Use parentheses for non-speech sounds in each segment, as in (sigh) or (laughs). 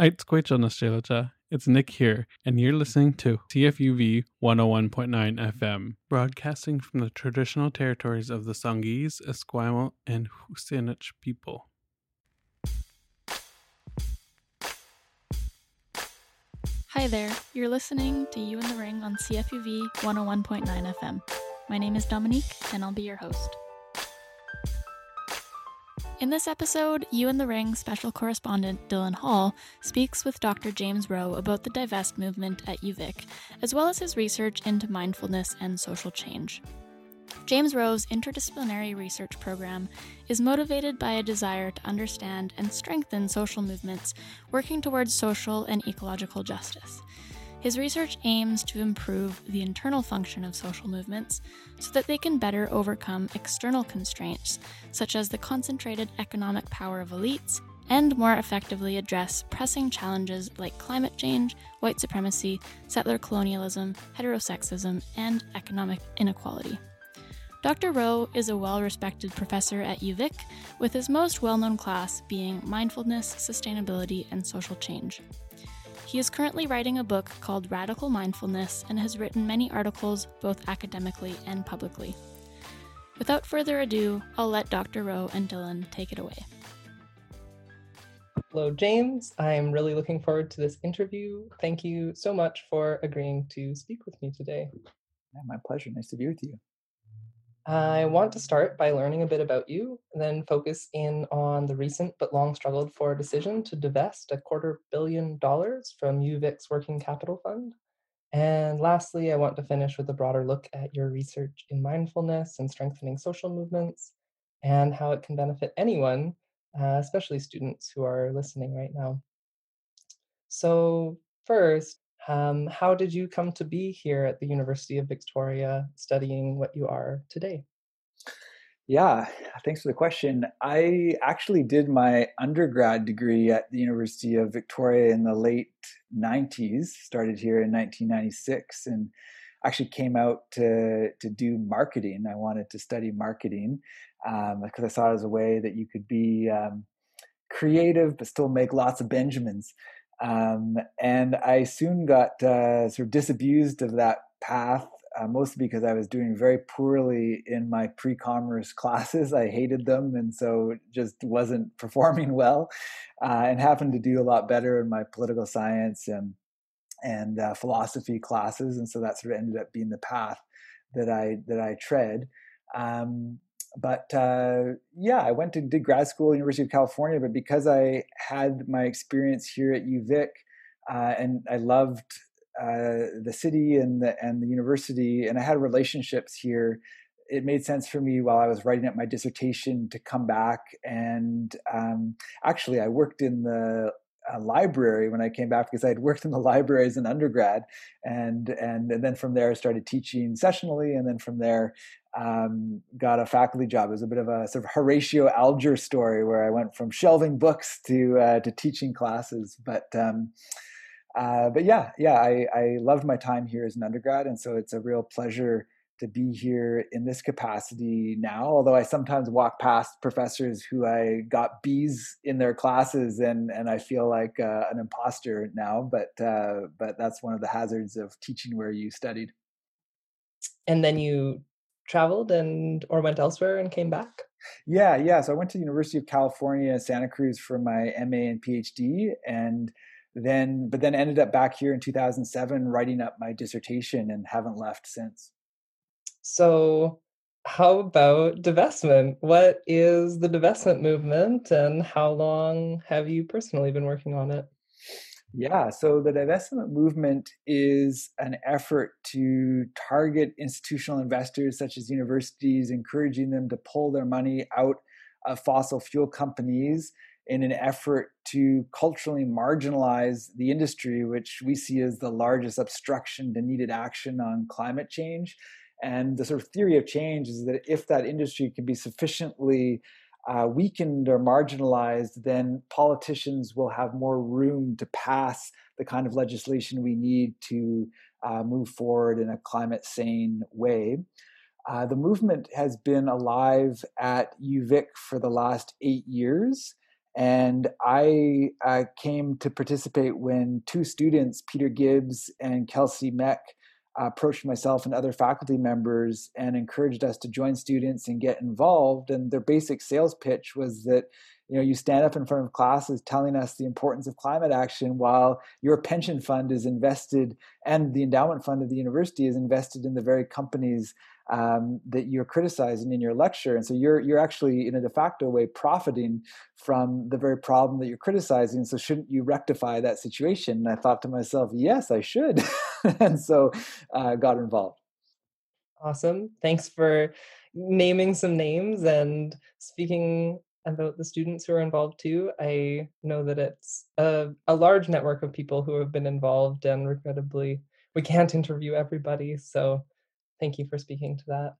It's Quechua It's Nick here, and you're listening to CFUV 101.9 FM, broadcasting from the traditional territories of the Songhees, Esquimalt, and WSÁNEĆ people. Hi there, you're listening to You in the Ring on CFUV 101.9 FM. My name is Dominique, and I'll be your host. In this episode, You in the Ring special correspondent Dylan Hall speaks with Dr. James Rowe about the divest movement at UVic, as well as his research into mindfulness and social change. James Rowe's interdisciplinary research program is motivated by a desire to understand and strengthen social movements working towards social and ecological justice. His research aims to improve the internal function of social movements so that they can better overcome external constraints, such as the concentrated economic power of elites, and more effectively address pressing challenges like climate change, white supremacy, settler colonialism, heterosexism, and economic inequality. Dr. Rowe is a well respected professor at UVic, with his most well known class being Mindfulness, Sustainability, and Social Change. He is currently writing a book called Radical Mindfulness and has written many articles both academically and publicly. Without further ado, I'll let Dr. Rowe and Dylan take it away. Hello, James. I'm really looking forward to this interview. Thank you so much for agreeing to speak with me today. Yeah, my pleasure. Nice to be with you. I want to start by learning a bit about you, then focus in on the recent but long struggled for decision to divest a quarter billion dollars from UVic's working capital fund. And lastly, I want to finish with a broader look at your research in mindfulness and strengthening social movements and how it can benefit anyone, uh, especially students who are listening right now. So, first, um, how did you come to be here at the University of Victoria studying what you are today? Yeah, thanks for the question. I actually did my undergrad degree at the University of Victoria in the late 90s, started here in 1996, and actually came out to, to do marketing. I wanted to study marketing um, because I saw it as a way that you could be um, creative but still make lots of Benjamins. Um, and I soon got uh, sort of disabused of that path, uh, mostly because I was doing very poorly in my pre commerce (laughs) classes. I hated them, and so just wasn't (laughs) performing well, uh, and happened to do a lot better in my political science and and uh, philosophy classes, and so that sort of ended up being the path that I that I tread. Um, but uh, yeah, I went to did grad school University of California, but because I had my experience here at UVic, uh, and I loved uh, the city and the and the university, and I had relationships here. It made sense for me while I was writing up my dissertation to come back and um, actually I worked in the a library when I came back because I had worked in the (laughs) library as an undergrad, and and, and then from there I started teaching sessionally, and then from there um, got a faculty job. It was a bit of a sort of Horatio Alger story where I went from shelving books to uh, to teaching classes. But um, uh, but yeah, yeah, I, I loved my time here as an undergrad, and so it's a real pleasure to be here in this capacity now. Although I sometimes walk past professors who I got B's in their classes, and and I feel like uh, an imposter now. But uh, but that's one of the hazards of teaching where you studied. And then you traveled and or went elsewhere and came back. Yeah, yeah. So I went to the University of California, Santa Cruz for my MA and PhD, and then but then ended up back here in 2007 writing up my dissertation and haven't left since. So, how about divestment? What is the divestment movement and how long have you personally been working on it? Yeah, so the divestment movement is an effort to target institutional investors such as universities, encouraging them to pull their money out of fossil fuel companies in an effort to culturally marginalize the industry, which we see as the largest obstruction to needed action on climate change. And the sort of theory of change is that if that industry can be sufficiently uh, weakened or marginalized, then politicians will have more room to pass the kind of legislation we need to uh, move forward in a climate sane way. Uh, the movement has been alive at UVic for the last eight years. And I uh, came to participate when two students, Peter Gibbs and Kelsey Meck, approached myself and other faculty members and encouraged us to join students and get involved. And their basic sales pitch was that you know you stand up in front of classes telling us the importance of climate action while your pension fund is invested and the endowment fund of the university is invested in the very companies um, that you're criticizing in your lecture. And so you're you're actually in a de facto way profiting from the very problem that you're criticizing. So shouldn't you rectify that situation? And i thought to myself yes i should. (laughs) And so uh, got involved. Awesome. Thanks for naming some names and speaking about the students who are involved too. I know that it's a, a large network of people who have been involved, and regrettably, we can't interview everybody. So, thank you for speaking to that.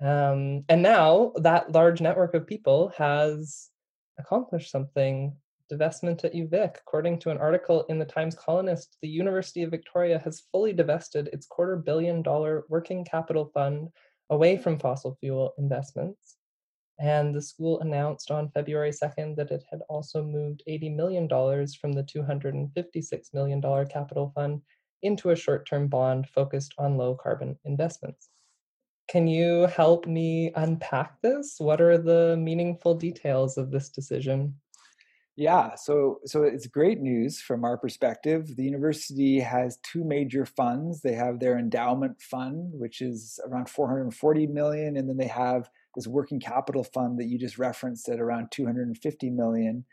Um, and now that large network of people has accomplished something. Divestment at UVic. According to an article in the Times Colonist, the University of Victoria has fully divested its quarter billion dollar working capital fund away from fossil fuel investments. And the school announced on February 2nd that it had also moved $80 million from the $256 million capital fund into a short term bond focused on low carbon investments. Can you help me unpack this? What are the meaningful details of this decision? Yeah, so so it's great news from our perspective. The university has two major funds. They have their endowment fund, which is around 440 million, and then they have this working capital fund that you just referenced at around 250 million.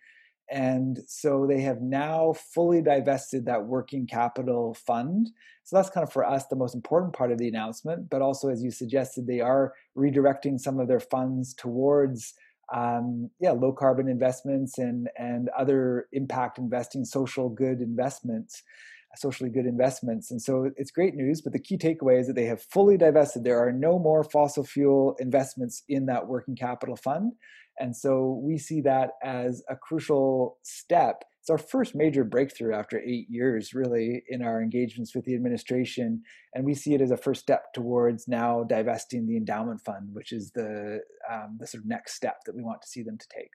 And so they have now fully divested that working capital fund. So that's kind of for us the most important part of the announcement. But also, as you suggested, they are redirecting some of their funds towards um, yeah, low carbon investments and and other impact investing, social good investments socially good investments. And so it's great news, but the key takeaway is that they have fully divested. There are no more fossil fuel investments in that working capital fund. And so we see that as a crucial step. It's our first major breakthrough after eight years, really, in our engagements with the administration. And we see it as a first step towards now divesting the endowment fund, which is the, um, the sort of next step that we want to see them to take.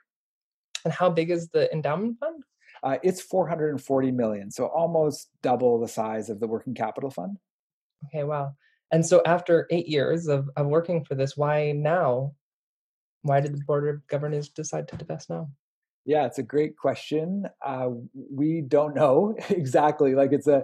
And how big is the endowment fund? Uh, it's 440 million, so almost double the size of the working capital fund. Okay, wow. And so after eight years of, of working for this, why now? Why did the Board of Governors decide to divest now? Yeah, it's a great question. Uh, we don't know (laughs) exactly. Like it's a, uh,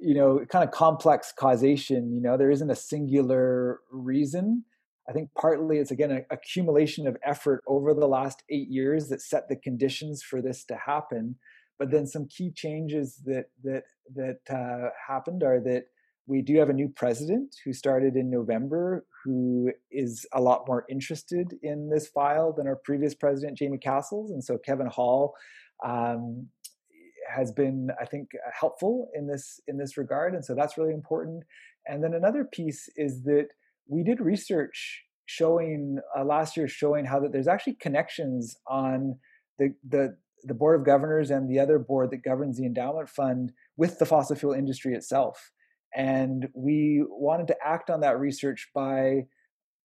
you know, kind of complex causation. You know, there isn't a singular reason. I think partly it's again an accumulation of effort over the last eight years that set the conditions for this to happen. But then some key changes that that that uh, happened are that we do have a new president who started in November, who is a lot more interested in this file than our previous president, Jamie Cassels, and so Kevin Hall. Um, has been, I think, helpful in this in this regard, and so that's really important. And then another piece is that we did research showing uh, last year showing how that there's actually connections on the the the board of governors and the other board that governs the endowment fund with the fossil fuel industry itself and we wanted to act on that research by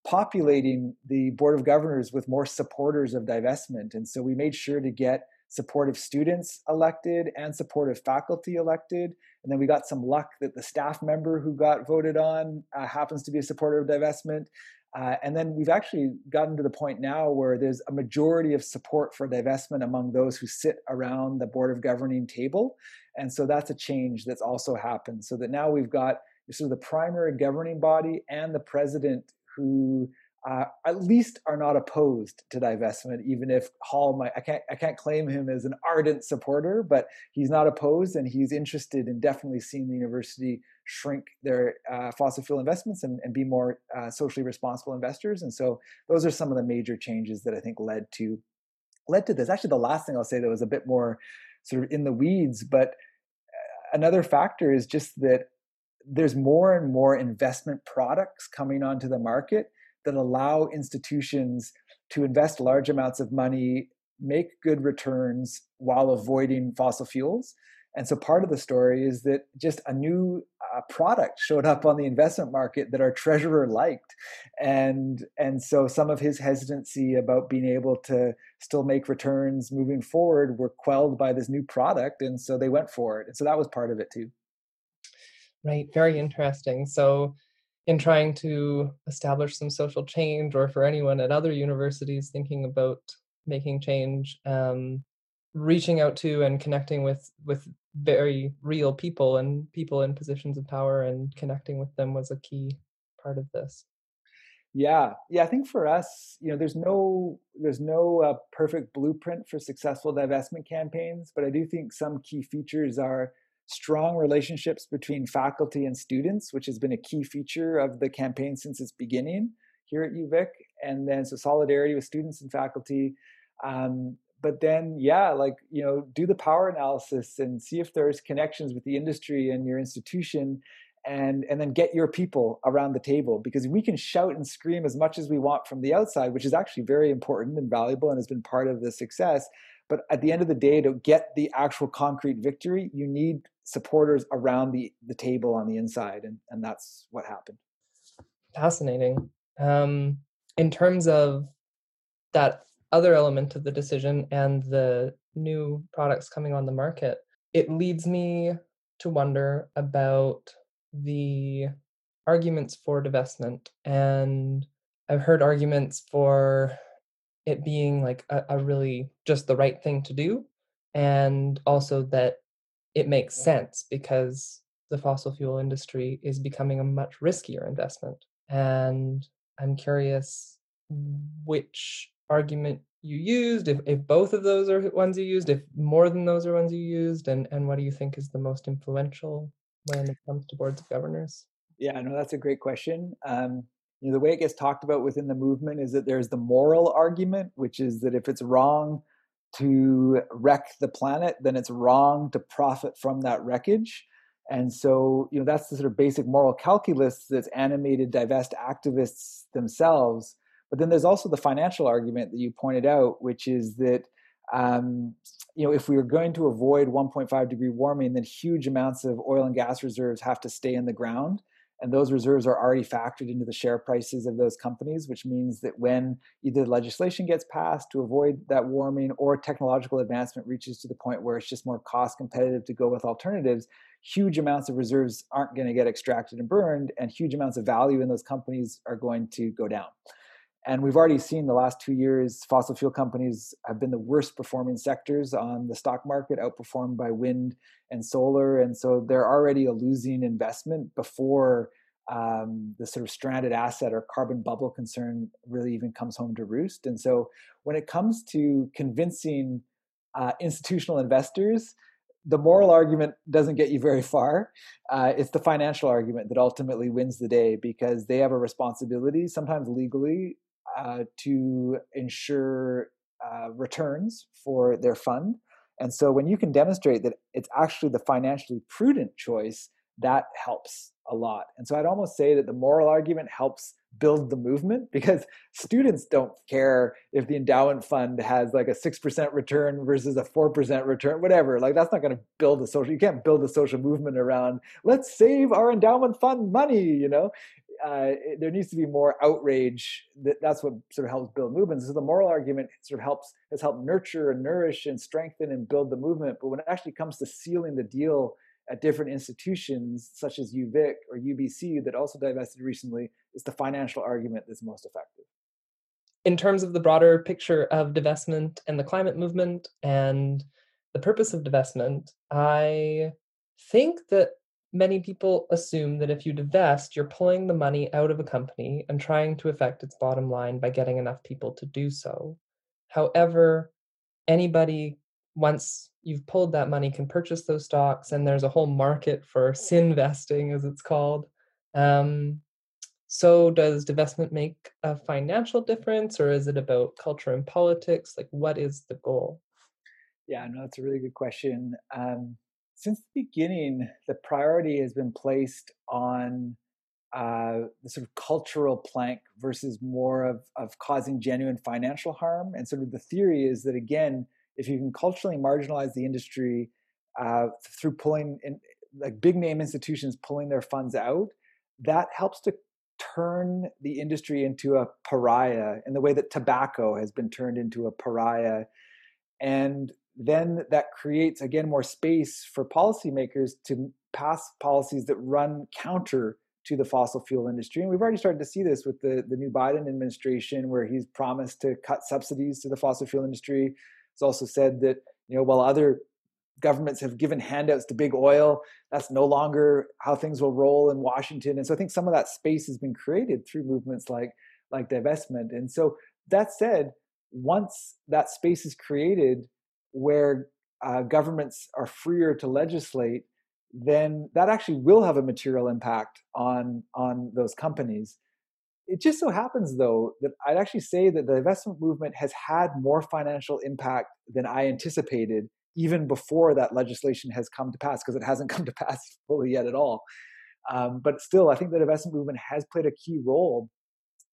populating the board of governors with more supporters of divestment and so we made sure to get supportive students elected and supportive faculty elected. And then we got some luck that the staff member who got voted on uh, happens to be a supporter of divestment. Uh, and then we've actually gotten to the point now where there's a majority of support for divestment among those who sit around the board of governing table. And so that's a change that's also happened. So that now we've got sort of the primary governing body and the president who uh, at least are not opposed to divestment, even if Hall might, I can't, I can't claim him as an ardent supporter, but he's not opposed and he's interested in definitely seeing the university shrink their uh, fossil fuel investments and, and be more uh, socially responsible investors. And so those are some of the major changes that I think led to, led to this. Actually, the last thing I'll say that was a bit more sort of in the weeds, but uh, another factor is just that there's more and more investment products coming onto the market that allow institutions to invest large amounts of money, make good returns while avoiding fossil fuels. And so part of the story is that just a new uh, product showed up on the investment market that our treasurer liked, and and so some of his hesitancy about being able to still make returns moving forward were quelled by this new product, and so they went for it. And so that was part of it too. Right, very interesting. So in trying to establish some social change, or for anyone at other universities thinking about making change, um, reaching out to and connecting with with very real people and people in positions of power and connecting with them was a key part of this. Yeah. Yeah i think for us you know there's no there's no uh, perfect blueprint for successful divestment campaigns but i do think some key features are strong relationships between faculty and students which has been a key feature of the campaign since its beginning here at uvic and then so solidarity with students and faculty um, but then yeah like you know do the power analysis and see if there's connections with the industry and your institution and and then get your people around the table because we can shout and scream as much as we want from the outside which is actually very important and valuable and has been part of the success. But at the end of the day to get the actual concrete victory you need supporters around the the table on the inside and and that's what happened. Fascinating. Um in terms of that other element of the decision and the new products coming on the market, it leads me to wonder about the arguments for divestment. And I've heard arguments for it being like a, a, really just the right thing to do. And also that it makes sense because the fossil fuel industry is becoming a much riskier investment. And I'm curious which argument you used, if, if both of those are ones you used, if more than those are ones you used, and, and what do you think is the most influential when it comes to boards of governors? Yeah, no, that's a great question. Um, you know, the way it gets talked about within the movement is that there's the moral argument, which is that if it's wrong to wreck the planet, then it's wrong to profit from that wreckage. And so, you know, that's the sort of basic moral calculus that's animated divest activists themselves. But then there's also the financial argument that you pointed out, which is that um, you know if we are going to avoid 1.5 degree warming, then huge amounts of oil and gas reserves have to stay in the ground. And those reserves are already factored into the share prices of those companies, which means that when either legislation gets passed to avoid that warming or technological advancement reaches to the point where it's just more cost competitive to go with alternatives, huge amounts of reserves aren't going to get extracted and burned, and huge amounts of value in those companies are going to go down. And we've already seen the last two years, fossil fuel companies have been the worst performing sectors on the stock market, outperformed by wind and solar. And so they're already a losing investment before um, the sort of stranded asset or carbon bubble concern really even comes home to roost. And so when it comes to convincing uh, institutional investors, the moral argument doesn't get you very far. Uh, it's the financial argument that ultimately wins the day because they have a responsibility, sometimes legally, uh, to ensure uh, returns for their fund. And so when you can demonstrate that it's actually the financially prudent choice, that helps a lot. And so I'd almost say that the moral argument helps build the movement because (laughs) students don't care if the endowment fund has like a 6% return versus a 4% return whatever like that's not going to build a social you can't build a social movement around let's save our endowment fund money you know uh, there needs to be more outrage. That, that's what sort of helps build movements. So the moral argument sort of helps has helped nurture and nourish and strengthen and build the movement. But when it actually comes to sealing the deal at different institutions such as UVic or UBC that also divested recently, is the financial argument that's most effective. In terms of the broader picture of divestment and the climate movement and the purpose of divestment, I think that many people assume that if you divest, you're pulling the money out of a company and trying to affect its bottom line by getting enough people to do so. However, anybody, once you've pulled that money, can purchase those stocks, and there's a whole market for (laughs) sinvesting, as it's called. Um, so, does divestment make a financial difference, or is it about culture and politics? Like, what is the goal? Yeah, no, that's a really good question. Um, since the beginning, the priority has been placed on uh, the sort of cultural plank versus more of, of causing genuine financial harm. And sort of the theory is that, again, if you can culturally marginalize the industry, uh, through pulling in like big name institutions pulling their funds out, that helps to turn the industry into a pariah in the way that tobacco has been turned into a pariah. And then that creates, again, more space for policymakers to pass policies that run counter to the fossil fuel industry. And we've already started to see this with the, the new Biden administration, where he's promised to cut subsidies to the fossil fuel industry. He's also said that, you know, while other governments have given handouts to big oil. That's no longer how things will roll in Washington. And so I think some of that space has been created through movements like like divestment. And so that said, once that space is created where uh, governments are freer to legislate, then that actually will have a material impact on on those companies. It just so happens, though, that I'd actually say that the investment movement has had more financial impact than I anticipated even before that legislation has come to pass, because it hasn't (laughs) come to pass fully yet at all. Um, but still, I think the investment movement has played a key role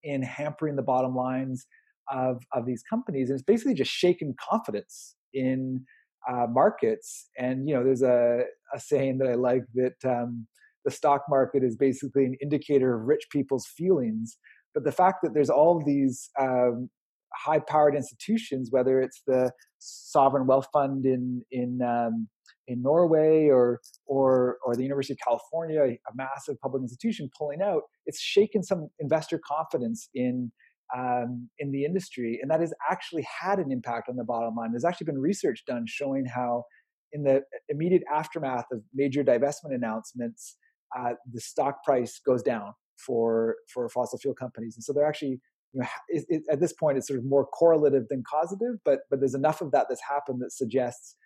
in hampering the bottom lines of, of these companies. And it's basically just shaken confidence in uh, markets. And, you know, there's a, a saying that I like that um, the stock market is basically an indicator of rich people's feelings. But the fact that there's all these um, high powered institutions, whether it's the sovereign wealth fund in in um, in Norway or or or the University of California, a massive public institution pulling out, it's shaken some investor confidence in um, in the industry, and that has actually had an impact on the bottom line. There's actually been research done showing how, in the immediate aftermath of major divestment announcements, uh, the stock price goes down for for fossil fuel companies, and so they're actually you know, it, it, at this point, it's sort of more correlative than causative, but but there's enough of that that's happened that suggests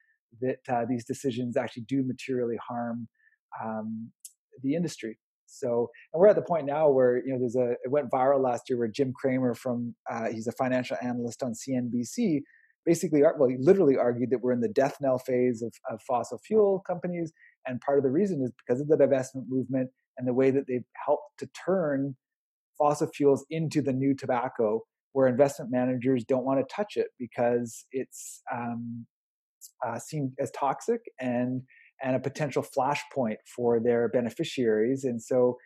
that uh, these decisions actually do materially harm um, the industry. So, and we're at the point now where you know there's a it went viral last year where Jim Cramer from uh, he's a financial analyst on CNBC basically well he literally argued that we're in the death knell phase of, of fossil fuel companies, and part of the reason is because of the divestment movement and the way that they've helped to turn fossil fuels into the new tobacco where investment managers don't want to touch it because it's um, uh, seen as toxic and and a potential flashpoint for their beneficiaries and so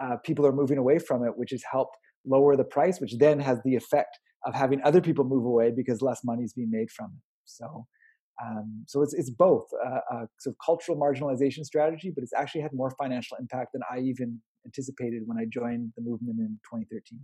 uh, people are moving away from it which has helped lower the price which then has the effect of having other people move away because less money is being made from it so um, so it's, it's both a, a sort of cultural marginalization strategy, but it's actually had more financial impact than I even anticipated when I joined the movement in 2013.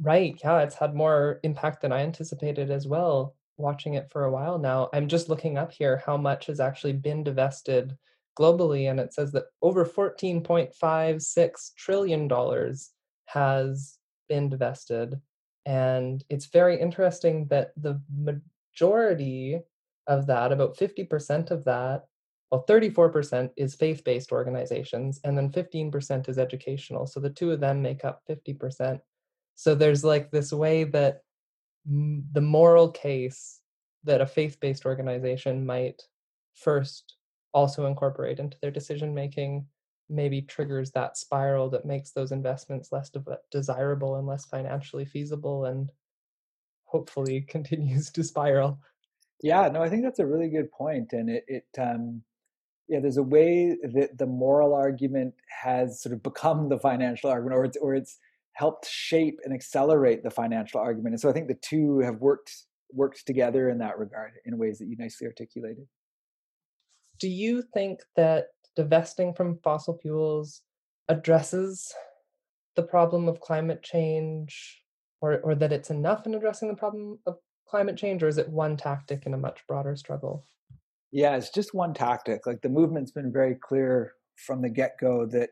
Right. Yeah, it's had more impact than I anticipated as well. Watching it for a while now, I'm just looking up here how much has actually been divested globally, and it says that over 14.56 trillion dollars has been divested. And it's very interesting that the majority of that, about 50% of that, well, 34% is faith based organizations, and then 15% is educational. So the two of them make up 50%. So there's like this way that the moral case that a faith based organization might first also incorporate into their decision making maybe triggers that spiral that makes those investments less de- desirable and less financially feasible and hopefully (laughs) continues to spiral. Yeah no i think that's a really good point and it, it um yeah, there's a way that the moral argument has sort of become the financial argument, or it's or it's helped shape and accelerate the financial argument. And so I think the two have worked worked together in that regard in ways that you nicely articulated. Do you think that divesting from fossil fuels addresses the problem of climate change or, or that it's enough in addressing the problem of climate change, or is it one tactic in a much broader struggle? Yeah, it's just one tactic. Like the movement's been very clear from the get go that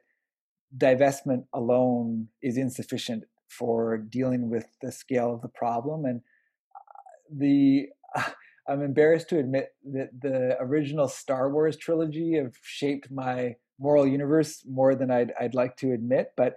divestment alone is insufficient for dealing with the scale of the problem. And uh, the (laughs) I'm embarrassed to admit that the original Star Wars trilogy have shaped my moral universe more than I'd, I'd like to admit. But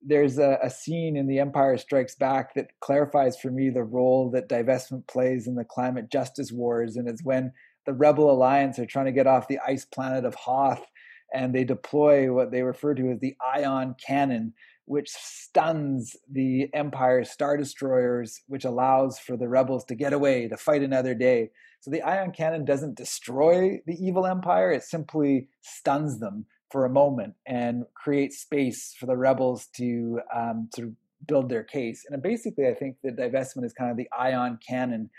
there's a, a, scene in The Empire Strikes Back that clarifies for me the role that divestment plays in the climate justice wars. And it's when the Rebel Alliance are trying to get off the ice planet of Hoth, and they deploy what they refer to as the ion cannon, which stuns the Empire star destroyers, which allows for the rebels to get away to fight another day. So the ion cannon doesn't destroy the evil empire, it simply stuns them for a moment and creates space for the rebels to um, of build their case. And basically, I think that divestment is kind of the ion cannon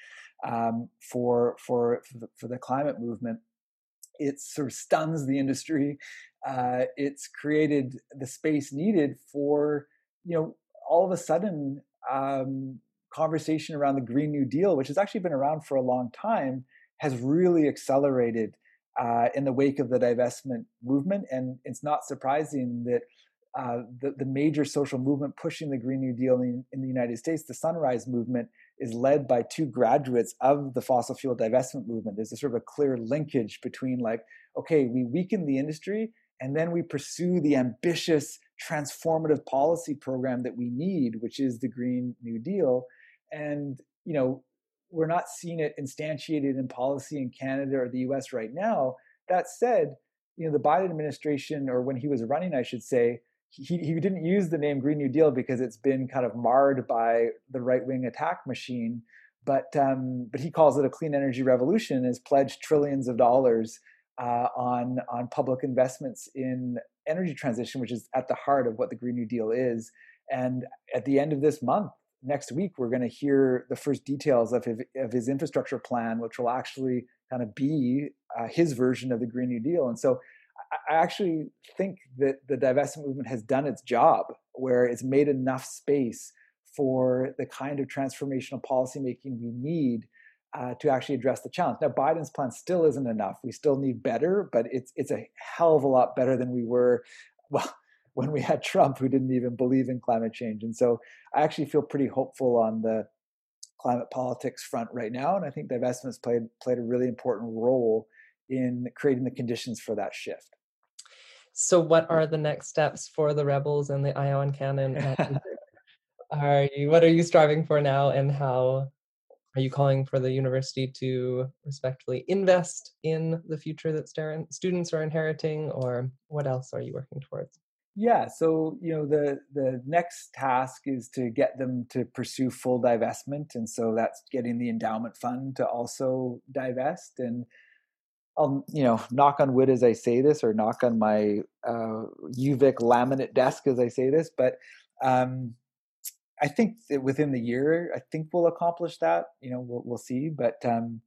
um, for, for, the, for the climate movement. It sort of stuns the industry. Uh, it's created the space needed for, you know, all of a sudden, um, conversation around the Green New Deal, which has actually been around for a long time, has really accelerated uh, in the wake of the divestment movement. And it's not surprising that uh, the, the major social movement pushing the Green New Deal in, in, the United States, the Sunrise Movement, is led by two graduates of the fossil fuel divestment movement. There's a sort of a clear linkage between, like, okay, we weaken the industry and then we pursue the ambitious transformative policy program that we need, which is the Green New Deal. And, you know, we're not seeing it instantiated in policy in Canada or the US right now. That said, you know, the Biden administration, or when he was running, I should say, he, he didn't use the name Green New Deal because it's been kind of marred by the right wing attack machine. But um, but he calls it a clean energy revolution. Has pledged trillions of dollars uh, on on public investments in energy transition, which is at the heart of what the Green New Deal is. And at the end of this month, next week, we're going to hear the first details of his, of his infrastructure plan, which will actually kind of be uh, his version of the Green New Deal. And so I actually think that the divestment movement has done its job, where it's made enough space for the kind of transformational policymaking we need uh, to actually address the challenge. Now, Biden's plan still isn't enough. We still need better, but it's it's a hell of a lot better than we were. (laughs) Well, when we had Trump, who didn't even believe in climate change, and so I actually feel pretty hopeful on the climate politics front right now, and I think divestments played played a really important role in creating the conditions for that shift. So, what are the next steps for the rebels and the ion cannon? (laughs) are you what are you striving for now, and how are you calling for the university to respectfully invest in the future that students are inheriting, or what else are you working towards? Yeah, so you know the the next task is to get them to pursue full divestment, and so that's getting the endowment fund to also divest. And I'll you know knock on wood as I say this, or knock on my uh, UVic laminate desk as I say this, but um, I think within the year, I think we'll accomplish that. You know, we'll we'll see, but um,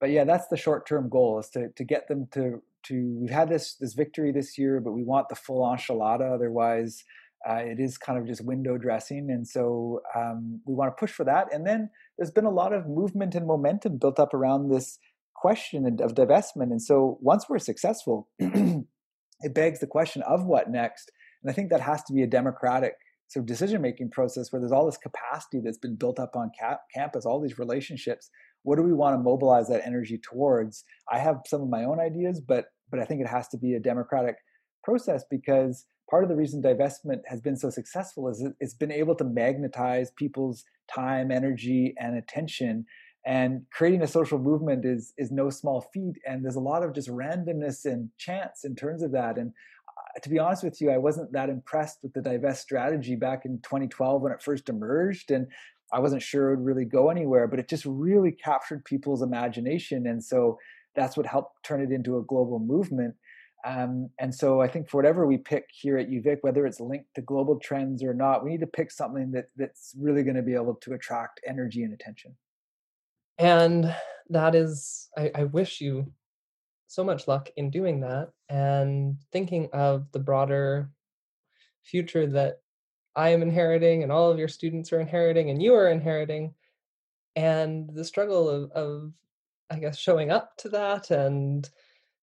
but yeah, that's the short term goal is to to get them to to. We've had this this victory this year, but we want the full enchilada. Otherwise, uh, it is kind of just window dressing, and so um, we want to push for that. And then there's been a lot of movement and momentum built up around this question of divestment. And so once we're successful, (clears throat) it begs the question of what next. And I think that has to be a democratic sort of decision making process where there's all this capacity that's been built up on cap- campus, all these relationships. What do we want to mobilize that energy towards? I have some of my own ideas, but but I think it has to be a democratic process because part of the reason divestment has been so successful is it's been able to magnetize people's time, energy, and attention. And creating a social movement is is no small feat. And there's a lot of just randomness and chance in terms of that. And to be honest with you, I wasn't that impressed with the divest strategy back in 2012 when it first emerged. And I wasn't sure it would really go anywhere, but it just really captured people's imagination. And so that's what helped turn it into a global movement. Um, and so I think for whatever we pick here at UVic, whether it's linked to global trends or not, we need to pick something that that's really going to be able to attract energy and attention. And that is, I, I wish you so much luck in doing that and thinking of the broader future that I am inheriting and all of your students are inheriting and you are inheriting. And the struggle of, of I guess showing up to that and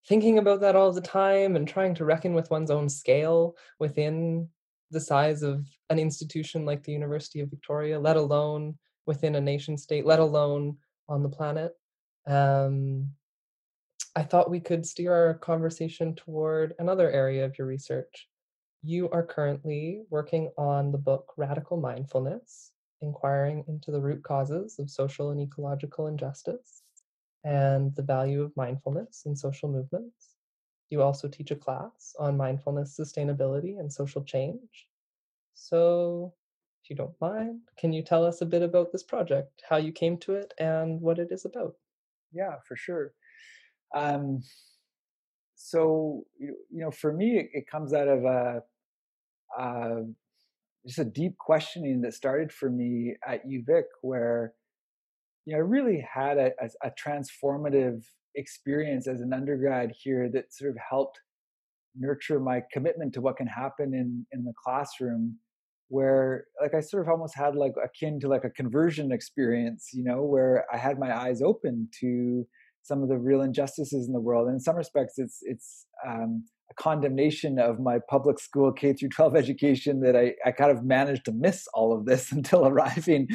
thinking about that all the time and trying to reckon with one's own scale within the size of an institution like the University of Victoria, let alone within a nation state, let alone on the planet. Um, I thought we could steer our conversation toward another area of your research. You are currently working on the book Radical Mindfulness, inquiring into the root causes of social and ecological injustice and the value of mindfulness in social movements. You also teach a class on mindfulness, sustainability, and social change. So, if you don't mind, can you tell us a bit about this project, how you came to it, and what it is about? yeah, for sure. Um, so you know, for me, it, it comes out of a, uh, just a deep questioning that started for me at UVic, where you know I really had a, a, a transformative experience as an undergrad here that sort of helped nurture my commitment to what can happen in in the classroom where like i sort of almost had like akin to like a conversion experience you know where i had my eyes open to some of the real injustices in the world. And in some respects, it's it's um, a condemnation of my public school K through 12 (laughs) education that I, I kind of managed to miss all of this (laughs) until arriving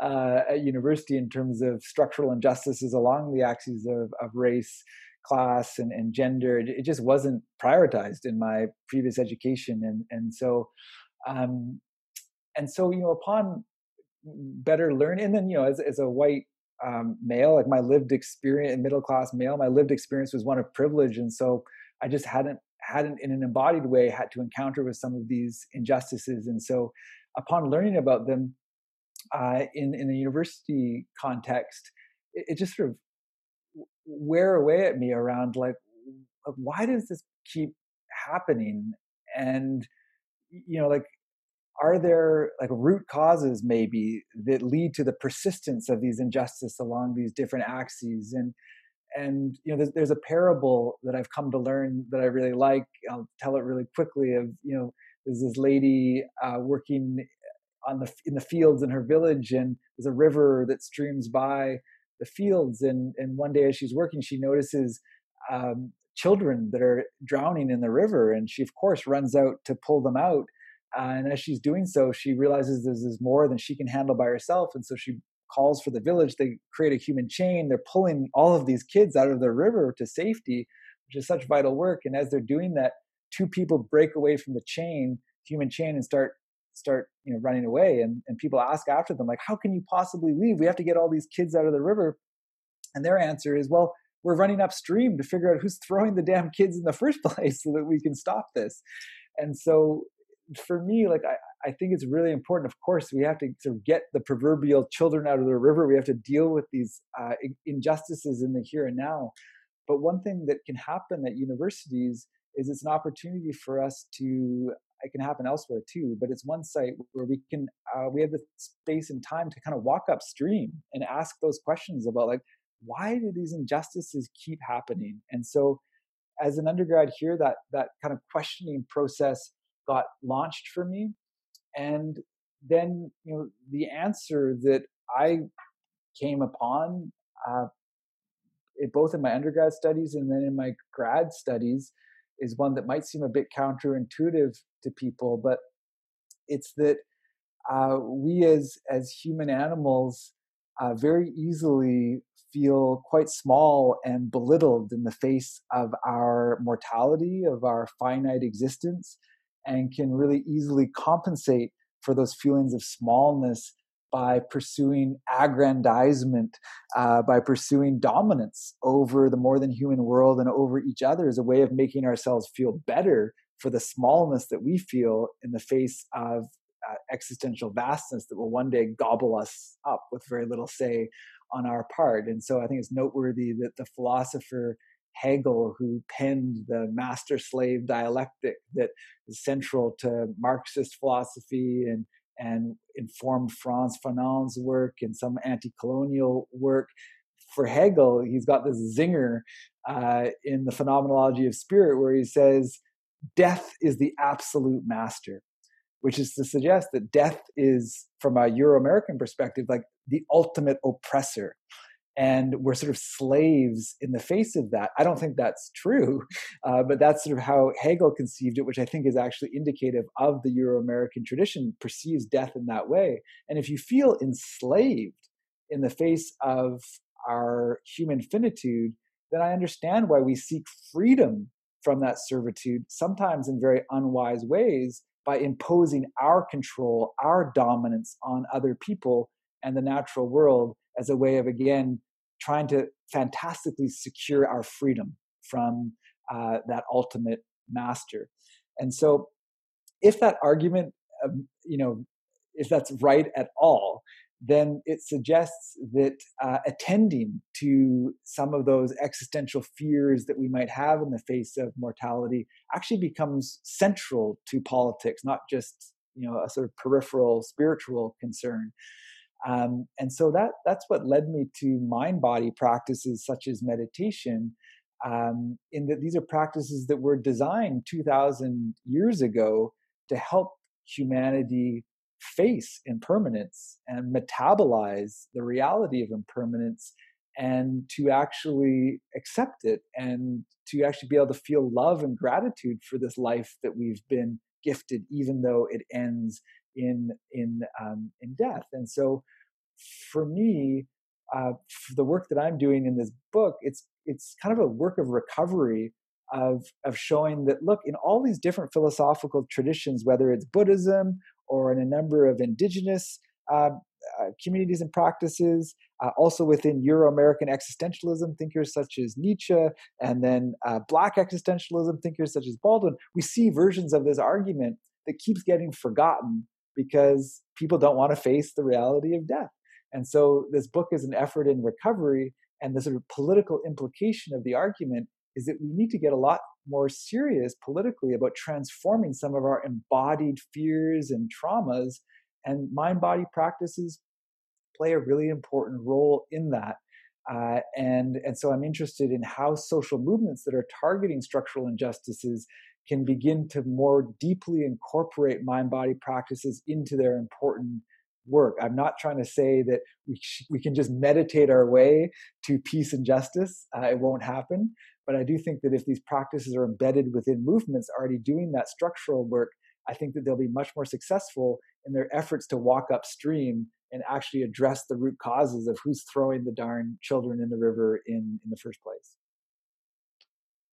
uh, at university in terms of structural injustices along the axes of, of race, class, and, and gender. It, just wasn't prioritized in my previous education, and and so. Um, and so, you know, upon better learning, and then, you know, as, as a white um, male, like my lived experience, middle class male, my lived experience was one of privilege, and so I just hadn't hadn't in an embodied way had to encounter with some of these injustices, and so upon learning about them uh, in in the university context, it, it just sort of wear away at me around like why does this keep happening? And you know like are there like root causes maybe that lead to the persistence of these injustice along these different axes? And and you know there's, there's, a parable that i've come to learn that i really like. I'll tell it really quickly of you know there's this lady uh, working on the in the fields in her village and there's a river that streams by the fields. And and one day as she's working she notices um, children that are drowning in the river and she of course runs out to pull them out uh, and as she's doing so, she realizes this is more than she can handle by herself. And so she calls for the village. They create a human chain. They're pulling all of these kids out of the river to safety, which is such vital work. And as they're doing that, two people break away from the chain, human chain, and start start you know running away. And and people ask after them like, how can you possibly leave? We have to get all these kids out of the river. And their answer is, well, we're running upstream to figure out who's (laughs) throwing the damn kids in the first (laughs) place so that we can stop this. And so for me, like I, I think it's really important. Of course, we have to sort of get the proverbial children out of the river. We have to deal with these uh, injustices in the here and now. But one thing that can happen at universities is it's an opportunity for us to. It can happen elsewhere too, but it's one site where we can uh, we have the space and time to kind of walk upstream and ask those questions about like why do these injustices keep happening? And so, as an undergrad here, that that kind of questioning process got launched for me. And then, you know, the answer that I came upon, uh, it, both in my undergrad studies and then in my grad studies, is one that might seem a bit counterintuitive to people, but it's that uh, we as as human animals uh, very easily feel quite small and belittled in the face of our mortality, of our finite existence, and can really easily compensate for those feelings of smallness by pursuing aggrandizement, uh, by pursuing dominance over the more than human world and over each other as a way of making ourselves feel better for the smallness that we feel in the face of uh, existential vastness that will one day gobble us up with very little say on our part. And so I think it's noteworthy that the philosopher Hegel, who penned the master slave dialectic that is central to Marxist philosophy and, and informed Frantz Fanon's work and some anti colonial work. For Hegel, he's got this zinger uh, in the phenomenology of spirit where he says, Death is the absolute master, which is to suggest that death is, from a Euro American perspective, like the ultimate oppressor and we're sort of slaves in the face of that. I don't think that's true, (laughs) uh, but that's sort of how Hegel conceived it, which I think is actually indicative of the Euro American tradition, perceives death in that way. And if you feel enslaved in the face of our human finitude, then I understand why we seek freedom from that servitude, sometimes in very unwise ways, by imposing our control, our dominance on other people and the natural world as a way of again trying to fantastically secure our freedom from uh, that ultimate master and so if that argument um, you know if that's right at all then it suggests that uh, attending to some of those existential fears that we might have in the face of mortality actually becomes central to politics, not just you know a sort of peripheral spiritual concern. Um, and so that that's what led me to mind body practices such as meditation. Um, in that these are practices that were designed 2,000 years ago to help humanity face impermanence and metabolize the reality of impermanence and to actually accept it and to actually be able to feel love and gratitude for this life that we've been gifted even though it ends in in um, in death and so for me uh, for the work that i'm doing in this book it's it's kind of a work of recovery of of showing that look in all these different philosophical traditions whether it's buddhism or in a number of indigenous uh, uh, communities and practices, uh, also within Euro American existentialism thinkers such as Nietzsche, and then uh, Black existentialism thinkers such as Baldwin. We see versions of this argument that keeps getting forgotten because people don't want to face the reality of death. And so, this book is an effort in recovery, and the sort of political implication of the argument is that we need to get a lot more serious politically about transforming some of our embodied fears and traumas. And mind body practices play a really important role in that. Uh, and, and so I'm interested in how social movements that are targeting structural injustices can begin to more deeply incorporate mind body practices into their important work. I'm not trying to say that we, sh- we can just meditate our way to peace and justice. Uh, it won't happen. But I do think that if these practices are embedded within movements already doing that structural work, I think that they'll be much more successful in their efforts to walk upstream and actually address the root causes of who's throwing the darn children in the river in, in the first place.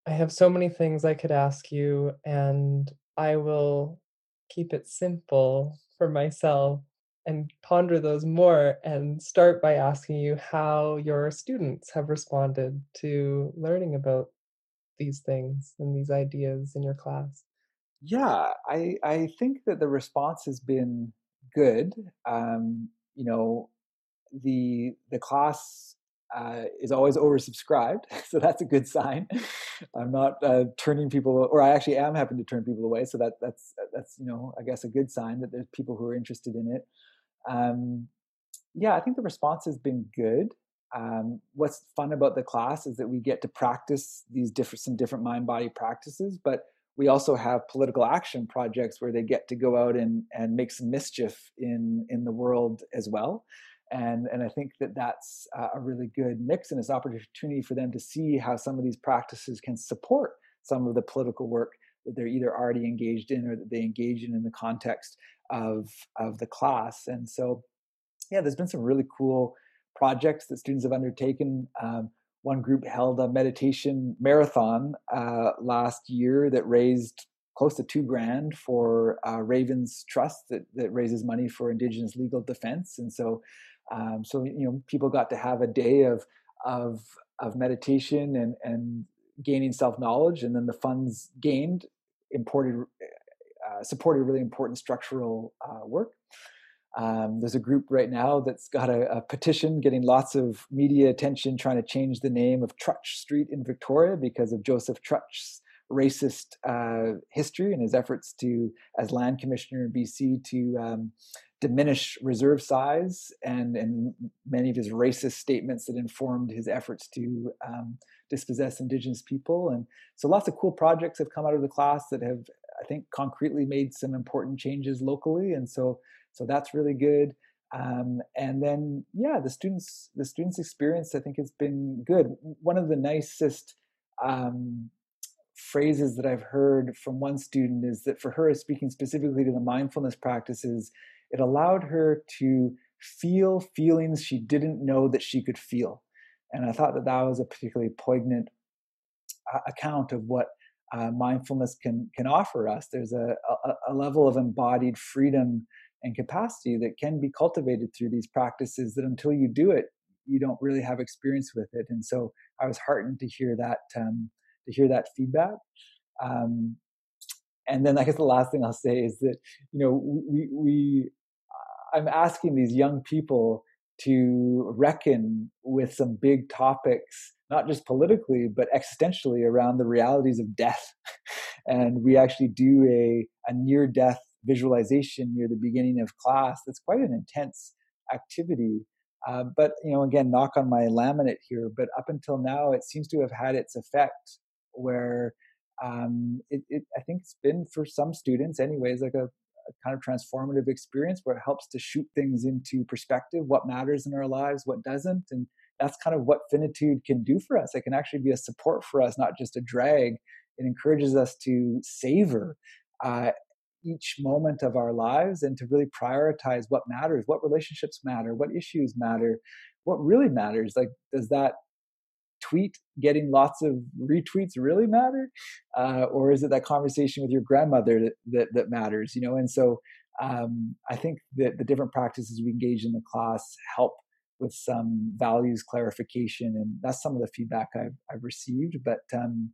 I have so many things I could ask you, and I will keep it simple for myself and ponder those more and start by asking you how your students have responded to learning about these things and these ideas in your class. Yeah, I I think that the response has been good. Um, you know, the the class uh, is always oversubscribed, (laughs) so that's a good sign. I'm not uh, turning people, or I actually am having to turn people away, so that that's that's you know I guess a good sign that there's people who are interested in it. Um, yeah, I think the response has been good. Um, what's fun about the class is that we get to practice these different some different mind body practices, but we also have political action projects where they get to go out and and make some mischief in in the world as well. And and I think that that's a really good mix and it's opportunity for them to see how some of these practices can support some of the political work that they're either already engaged in or that they engage in in the context of of the class. And so, yeah, there's been some really cool projects that students have undertaken. Um, one group held a meditation marathon uh, last year that raised close to two grand for uh, Ravens Trust that, that raises money for Indigenous legal defense. And so, um, so you know, people got to have a day of of of meditation and and gaining self knowledge, and then the funds gained imported uh, supported really important structural uh, work. Um, there's a group right now that's got a, a, petition getting lots of media attention trying to change the name of Trutch Street in Victoria because of Joseph Trutch's racist uh, history and his efforts to, as land commissioner in BC, to um, diminish reserve size and, and many of his racist statements that informed his efforts to um, dispossess Indigenous people. And so lots of cool projects have come out of the class that have I think concretely made some important changes locally, and so so that's really good. Um, and then yeah, the students the students' experience I think has been good. One of the nicest um, phrases that I've heard from one student is that for her, speaking specifically to the mindfulness practices, it allowed her to feel feelings she didn't know that she could feel. And I thought that that was a particularly poignant uh, account of what uh, mindfulness can can offer us. There's a, a, a, level of embodied freedom and capacity that can be cultivated through these practices. That until you do it, you don't really have experience with it. And so I was heartened to hear that um, to hear that feedback. Um, and then I guess the last thing I'll say is that you know we we I'm asking these young people to reckon with some big topics, not just politically, but existentially around the realities of death. (laughs) and we actually do a, a near death visualization near the beginning of class. That's quite an intense activity. Uh, but you know, again, knock on my laminate here. But up until now, it seems to have had its effect, where um, it, it, I think it's been for some students, anyways, like a, a, kind of transformative experience where it helps to shoot things into perspective, what matters in our lives, what doesn't, and that's kind of what finitude can do for us. It can actually be a support for us, not just a drag. It encourages us to savor uh, each moment of our lives and to really prioritize what matters, what relationships matter, what issues matter, what really matters. Like, does that tweet getting lots of retweets really matter, uh, or is it that conversation with your grandmother that that, that matters? You know, and so um, I think that the different practices we engage in the class help with some values clarification, and that's some of the feedback I've I've received. But um,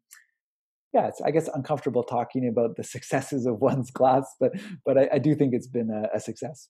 yeah, it's I guess uncomfortable talking about the (laughs) successes of one's class, but but I, I do think it's been a, a success.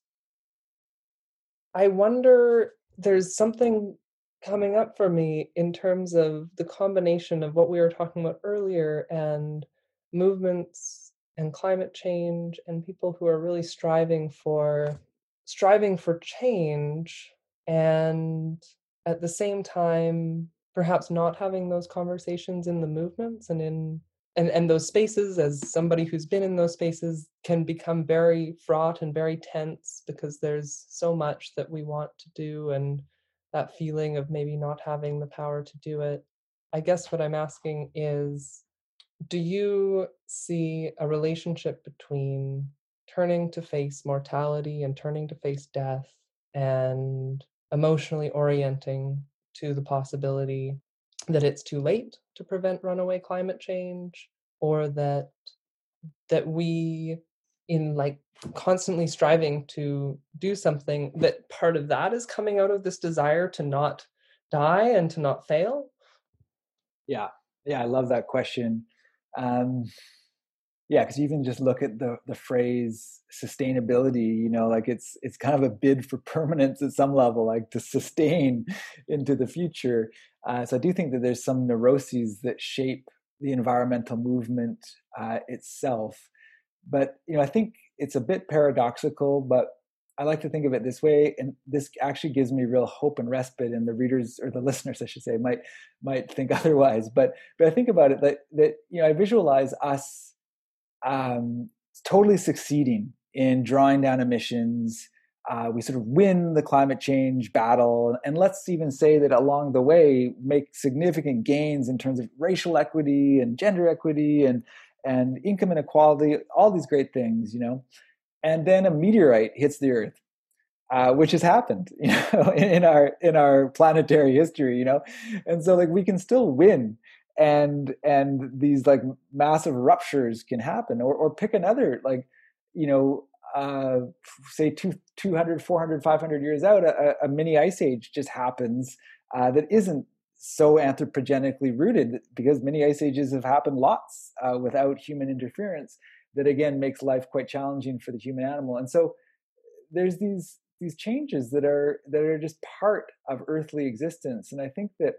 I wonder there's something coming up for me in terms of the combination of what we were talking about earlier and movements and climate change and people who are really striving for striving for change and at the same time perhaps not having those conversations in the movements and in and and those spaces as somebody who's been in those spaces can become very fraught and very tense because there's so much that we want to do and that feeling of maybe not having the power to do it. I guess what i'm asking is do you see a relationship between turning to face mortality and turning to face death and emotionally orienting to the possibility that it's too late to prevent runaway climate change or that that we in like constantly striving to do something that part of that is coming out of this desire to not die and to not fail? Yeah. Yeah i love that question. Um yeah because even just look at the the phrase sustainability you know like it's it's kind of a bid for (laughs) permanence at some level like to sustain into the future. Uh, so i do think that there's some neuroses that shape the environmental movement uh, itself but you know i think it's a bit paradoxical but i like to think of it this way and this actually gives me real hope and respite and the readers or the listeners i should say might might think (laughs) otherwise but but i think about it that that you know i visualize us um, totally succeeding in drawing down emissions. Uh, we sort of win the climate change battle, and let's even say that along the way make significant gains in terms of racial equity and gender equity and and income inequality, all these great things, you know. And then a meteorite hits the Earth, uh, which has happened, (laughs) you know, in our in our planetary history, you know. And so, like, we can still win and and these like massive ruptures can happen or or pick another like you know uh, say two, 200 400 500 years out a, a mini ice age just happens uh, that isn't so anthropogenically rooted because many ice ages have happened lots uh, without human interference that again makes life quite challenging for the human animal. And so there's these these changes that are that are just part of earthly existence. And i think that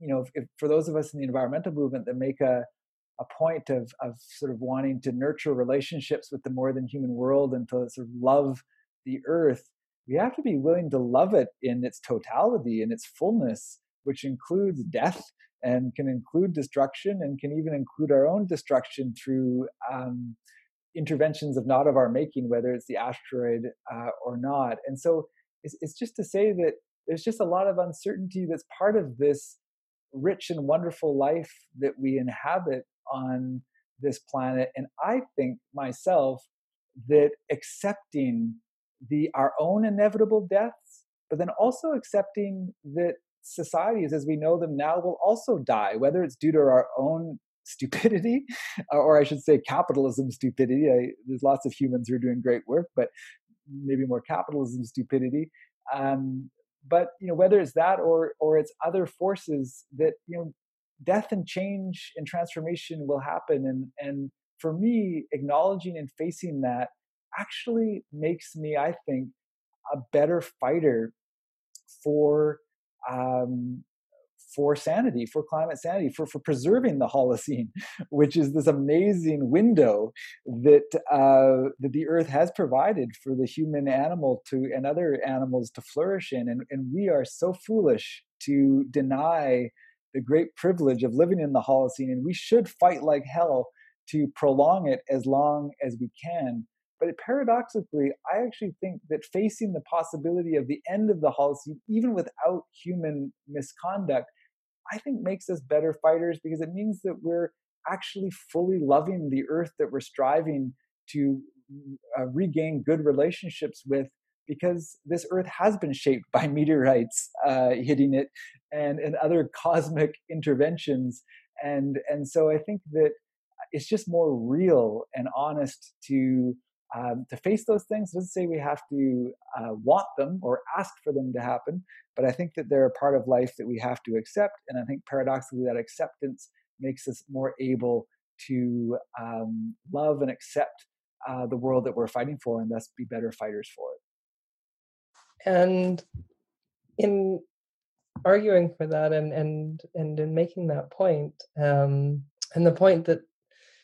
you know, if, if, for those of us in the environmental movement that make a a point of of sort of wanting to nurture relationships with the more than human world and to sort of love the earth, we have to be willing to love it in its totality, in its fullness, which includes death and can include destruction and can even include our own destruction through um, interventions of not of our making, whether it's the asteroid uh, or not. And so it's, it's just to say that there's just a lot of uncertainty that's part of this rich and wonderful life that we inhabit on this planet. And I think myself that accepting the our own inevitable deaths, but then also accepting that societies as we know them now will also die, whether it's due to our own stupidity, (laughs) or I should say capitalism stupidity. I, there's lots of humans who are doing great work, but maybe more capitalism stupidity. Um, but you know whether it's that or or it's other forces that you know death and change and transformation will happen and and for me acknowledging and facing that actually makes me i think a better fighter for um, for sanity, for climate sanity, for, for preserving the Holocene, (laughs) which is this amazing window that uh, that the Earth has provided for the human animal to and other animals to flourish in, and, and we are so foolish to deny the great privilege of living in the Holocene, and we should fight like hell to prolong it as long as we can. But paradoxically, I actually think that facing the possibility of the end of the Holocene, even without human misconduct, I think makes us better fighters because it means that we're actually fully loving the earth that we're striving to uh, regain good relationships with because this earth has been shaped by (laughs) meteorites uh, hitting it and, and other (laughs) cosmic interventions. And and so i think that it's just more real and honest to um, to face those things. Doesn't say we have to uh, want them or ask for them to happen, but I think that they're a part of life that we have to accept. And I think paradoxically, that acceptance makes us more able to um, love and accept uh, the world that we're fighting for and thus be better fighters for it. And in arguing for that and and and in making that point, um, and the point that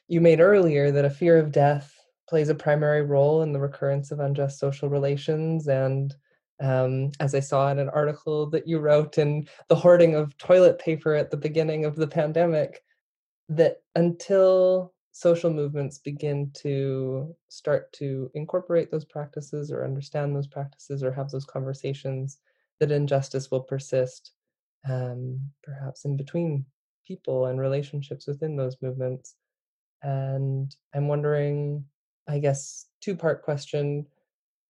you made earlier that a fear of death plays a primary role in the recurrence of unjust social relations and um, as I saw in an article that you wrote in the hoarding of toilet paper at the beginning of the pandemic, that until social movements begin to start to incorporate those practices or understand those practices or have those conversations, that injustice will persist, um, perhaps in between people and relationships within those movements. And I'm wondering I guess, two part question.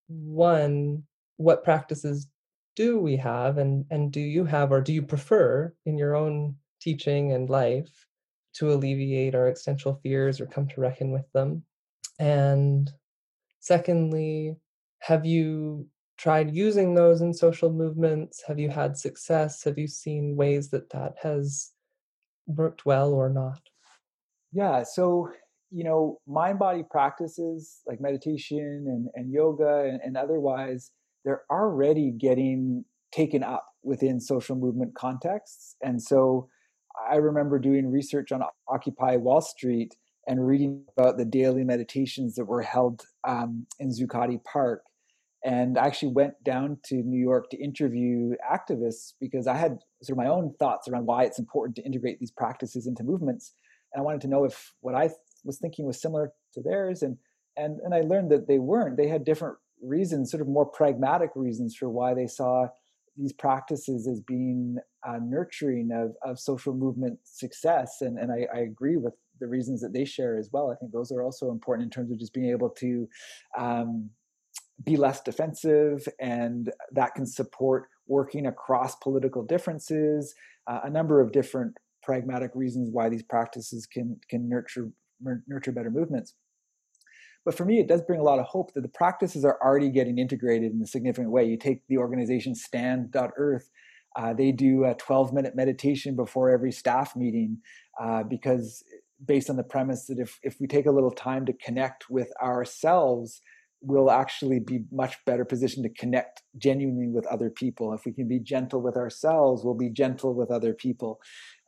One, what practices do we have and, and do you have or do you prefer in your own teaching and life to alleviate our existential fears or come to reckon with them? And secondly, have you tried using those in social movements? Have you had success? Have you seen ways that that has worked well or not? Yeah, so you know, mind body practices like meditation and, and yoga and, and otherwise, they're already getting taken up within social movement contexts. And so I remember doing research on Occupy Wall Street and reading about the daily meditations that were held um, in Zuccotti Park. And I actually went down to New York to interview activists because I had sort of my own thoughts around why it's important to integrate these practices into movements. And I wanted to know if what I was thinking was similar to theirs and and and I learned that they weren't. They had different reasons sort of more pragmatic reasons for why they saw these practices as being nurturing of, of social movement success and and I, I, agree with the reasons that they share as well. I think those are also important in terms of just being able to um, be less defensive and that can support working across political differences uh, a number of different pragmatic reasons why these practices can can nurture nurture better movements. But for me, it does bring a lot of hope that the practices are already getting integrated in a significant way. You take the organization Stand.Earth, uh, they do a 12 minute meditation before every staff meeting uh, because, based on the premise that if, if we take a little time to connect with ourselves, we'll actually be much better positioned to connect genuinely with other people. If we can be gentle with ourselves, we'll be gentle with other people.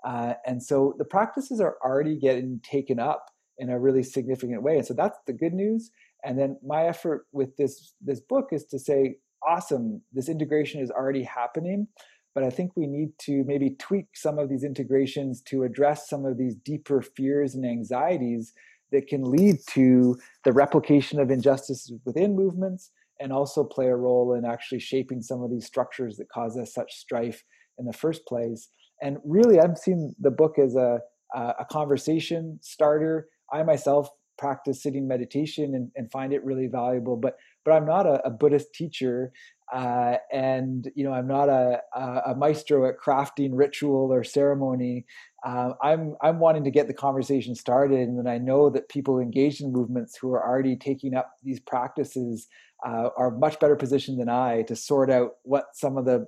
Uh, and so the practices are already getting taken up in a really significant way. And so that's the good news. And then my effort with this this book is to say, awesome, this integration is already happening. But I think we need to maybe tweak some of these integrations to address some of these deeper fears and anxieties that can lead to the replication of injustices within movements and also play a role in actually shaping some of these structures that cause us such strife in the first place. And really, I'm seeing the book as a, a conversation starter I myself practice sitting meditation and, and find it really valuable. But but I'm not a, a Buddhist teacher, uh, and you know I'm not a, a, maestro at crafting ritual or ceremony. Uh, I'm I'm wanting to get the conversation started, and then I know that people engaged in movements who are already taking up these practices uh, are much better positioned than I to sort out what some of the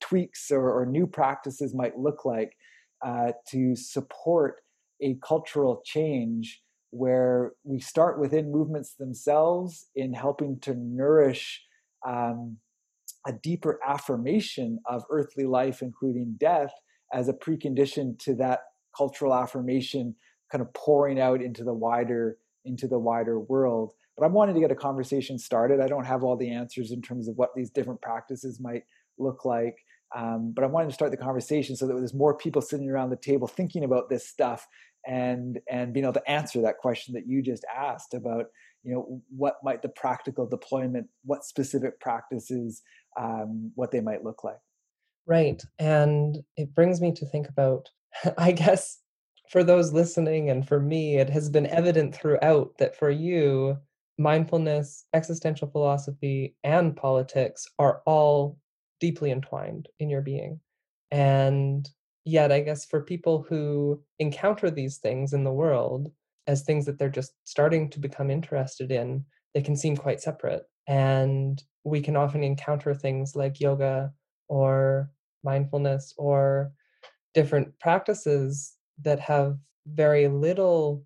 tweaks or, or new practices might look like uh, to support a cultural change where we start within movements themselves in helping to nourish um, a deeper affirmation of earthly life, including death, as a precondition to that cultural affirmation kind of pouring out into the wider into the wider world. But I'm wanting to get a conversation started. I don't have all the answers in terms of what these different practices might look like. Um, but I wanted to start the conversation so that there's more people sitting around the table thinking about this stuff and and being able to answer that question that you just asked about you know what might the practical deployment what specific practices um, what they might look like. Right and it brings me to think about (laughs) i guess for those listening and for me it has been evident throughout that for you mindfulness existential philosophy and politics are all deeply entwined in your being. And yet i guess for people who encounter these things in the world as things that they're just starting to become interested in they can seem quite separate and we can often encounter things like yoga or mindfulness or different practices that have very little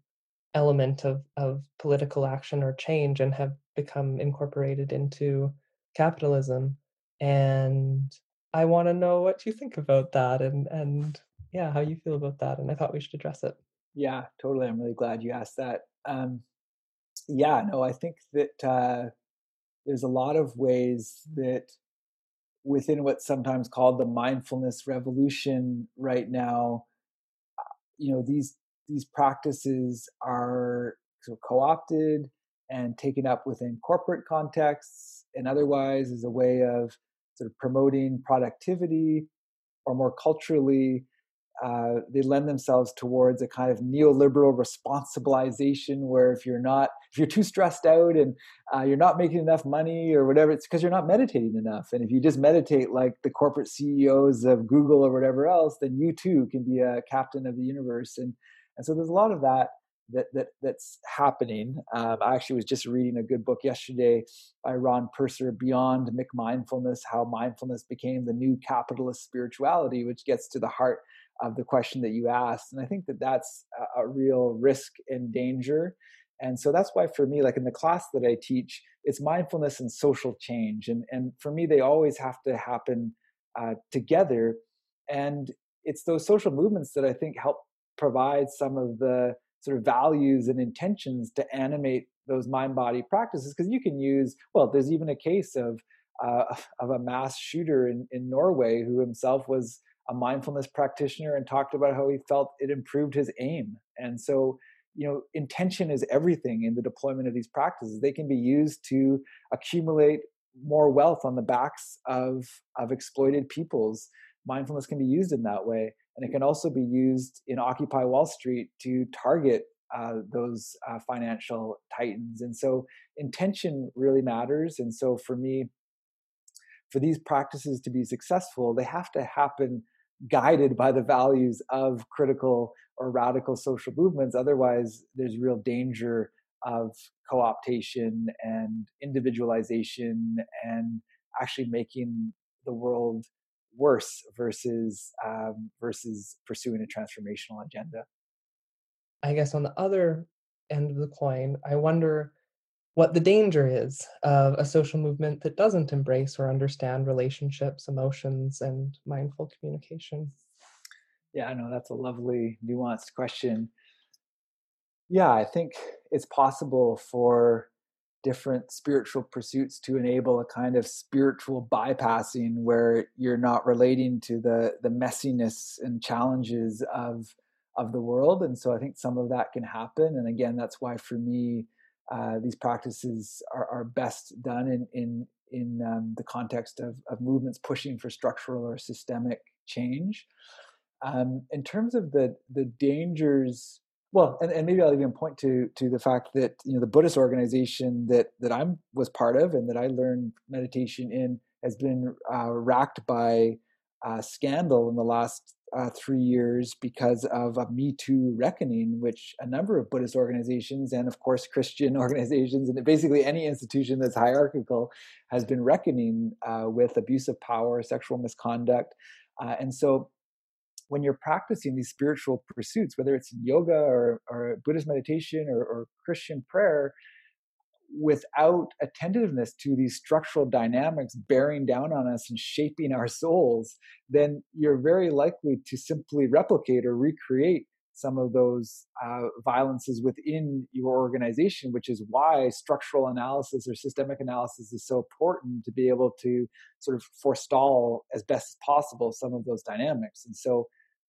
element of, of political action or change and have become incorporated into capitalism and I want to know what you think about that and and yeah, how you feel about that. And I thought we should address it. Yeah, totally. I'm really glad you asked that. Um, yeah, no, I think that uh, there's a lot of ways that within what's sometimes called the mindfulness revolution right now, uh, you know, these these practices are co-opted and taken up within corporate contexts and otherwise as a way of sort of promoting productivity or more culturally uh, they lend themselves towards a kind of neoliberal responsibilization where if you're not if you're too stressed out and uh, you're not making enough money or whatever it's because you're not meditating enough. And if you just meditate like the corporate ceos of google or whatever else then you too can be a captain of the universe. And and so there's a lot of that that, that that's happening. Um, I actually was just reading a good book yesterday by Ron Purser, Beyond McMindfulness: How Mindfulness Became the New Capitalist Spirituality, which gets to the heart of the question that you asked. And I think that that's a, a real risk and danger. And so that's why for me, like in the class that I teach, it's mindfulness and social change. And and for me, they always have to happen uh, together. And it's those social movements that I think help provide some of the sort of values and intentions to animate those mind body practices because you can use well there's even a case of uh, (laughs) of a mass shooter in, in norway who himself was a mindfulness practitioner and talked about how he felt it improved his aim. And so you know intention is everything in the deployment of these practices. They can be used to accumulate more wealth on the backs of of exploited peoples. Mindfulness can be used in that way and it can also be used in Occupy Wall Street to target uh, those uh, financial titans. And so intention really matters. And so for me, for these practices to be successful, they have to happen guided by the values of critical or radical social movements. Otherwise, there's real danger of co optation and individualization and actually making the world worse versus um, versus pursuing a transformational agenda. I guess on the other end of the coin, I wonder what the danger is of a social movement that doesn't embrace or understand relationships, emotions, and mindful communication. Yeah, I know that's a lovely, nuanced question. Yeah, I think it's possible for different spiritual pursuits to enable a kind of spiritual bypassing where you're not relating to the the messiness and challenges of of the world. And so i think some of that can happen. And again that's why for me uh, these practices are, are best done in in in um, the context of, of movements pushing for structural or systemic change. Um, in terms of the the dangers well and, and maybe i'll even point to to the fact that you know the buddhist organization that that i'm was part of and that i learned meditation in has been uh, racked by scandal in the last uh, three years because of a Me Too reckoning, which a number of Buddhist organizations and, of course, Christian (laughs) organizations and basically any institution that's hierarchical has been reckoning uh, with abuse of power, sexual misconduct. Uh, and so when you're practicing these spiritual pursuits, whether it's yoga or, or Buddhist meditation or, or Christian prayer, without attentiveness to these structural dynamics bearing down on us and shaping our souls, then you're very likely to simply replicate or recreate some of those uh, violences within your organization, which is why structural analysis or systemic analysis is so important to be able to sort of forestall as best as possible some of those dynamics. And so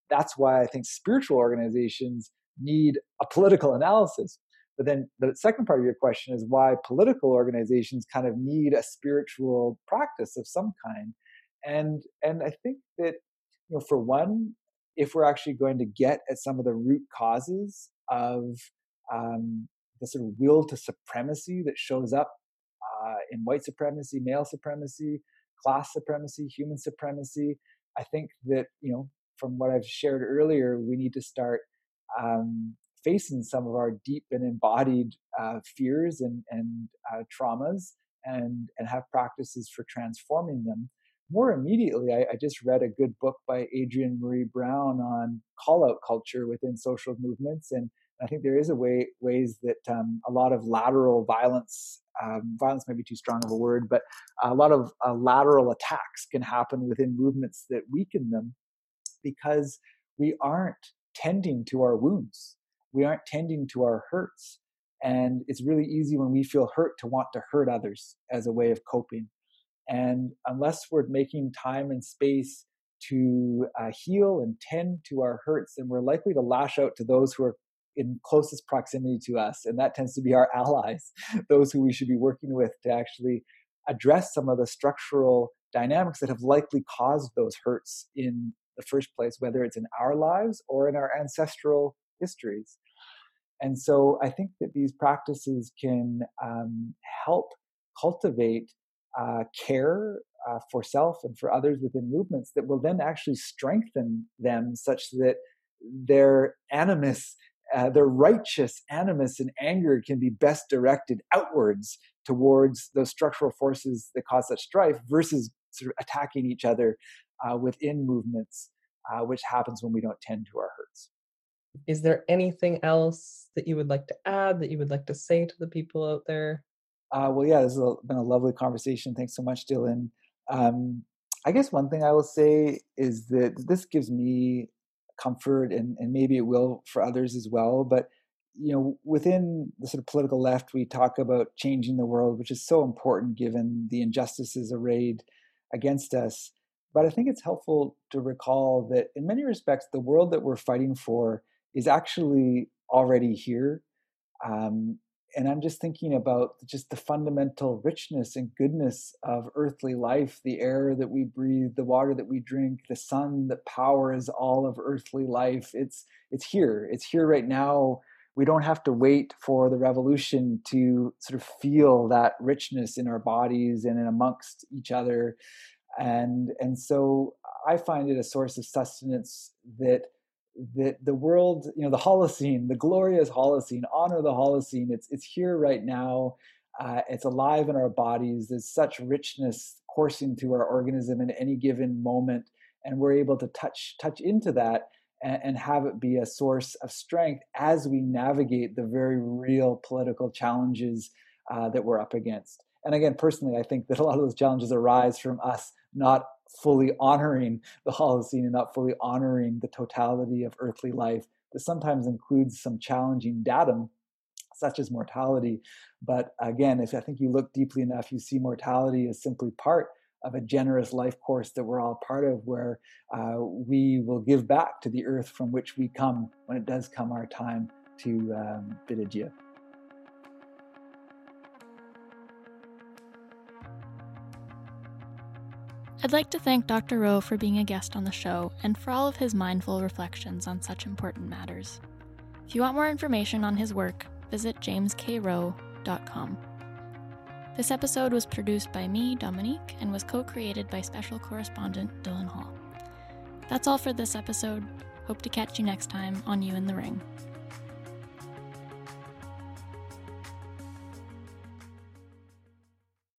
that's why I think spiritual organizations need a political analysis. But then the second part of your question is why political organizations kind of need a spiritual practice of some kind. And and I think that you know for one if we're actually going to get at some of the root causes of um, the sort of will to supremacy that shows up uh, in white supremacy, male supremacy, class supremacy, human supremacy, I think that you know from what I've shared earlier, we need to start um, facing some of our deep and embodied uh, fears and, and uh, traumas and, and have practices for transforming them more immediately, I, I, just read a good book by Adrienne Maree Brown on call out culture within social movements. And I think there is a way ways that um, a lot of lateral violence, um, violence might be too strong of a word, but a lot of uh, lateral attacks can happen within movements that weaken them because we aren't tending to our wounds. We aren't tending to our hurts. And it's really easy when we feel hurt to want to hurt others as a way of coping. And unless we're making time and space to uh, heal and tend to our hurts, then we're likely to lash out to those who are in closest proximity to us. And that tends to be our (laughs) allies, those who we should be working with to actually address some of the structural dynamics that have likely caused those hurts in the first place, whether it's in our lives or in our ancestral histories. And so I think that these practices can um, help cultivate uh, care uh, for self and for others within movements that will then actually strengthen them such that their animus, uh, their righteous animus and anger can be best directed outwards towards those structural forces that cause such strife versus sort of attacking each other uh, within movements, uh, which happens when we don't tend to our hurts. Is there anything else that you would like to add that you would like to say to the people out there? Uh, well, yeah, this has been a lovely conversation. Thanks so much, Dylan. Um, I guess one thing I will say is that this gives me comfort, and, and maybe it will for others as well. But you know, within the sort of political left, we talk about changing the world, which is so important given the injustices arrayed against us. But I think it's helpful to recall that in many respects, the world that we're fighting for is actually already here. Um, and I'm just thinking about just the fundamental richness and goodness of earthly life, the air that we breathe, the water that we drink, the sun that powers all of earthly life. It's it's here. It's here right now. We don't have to wait for the revolution to sort of feel that richness in our bodies and amongst each other. And and so I find it a source of sustenance that that the world, you know, the Holocene, the glorious Holocene, honor the Holocene. It's it's here right now. Uh, it's alive in our bodies. There's such richness coursing through our organism in any given moment, and we're able to touch touch into that and, and have it be a source of strength as we navigate the very real political challenges uh, that we're up against. And again, personally, I think that a lot of those challenges arise from us not fully honoring the Holocene and not fully honoring the totality of earthly life that sometimes includes some challenging datum, such as mortality. But again, if I think you look deeply enough, you see mortality as simply part of a generous life course that we're all part of, where uh, we will give back to the earth from which we come when it does come our time to um, bid adieu. I'd like to thank Dr. Rowe for being a guest on the show and for all of his mindful reflections on such important matters. If you want more information on his work, visit jameskrowe.com. This episode was produced by me, Dominique, and was co created by special correspondent Dylan Hall. That's all for this episode. Hope to catch you next time on You in the Ring.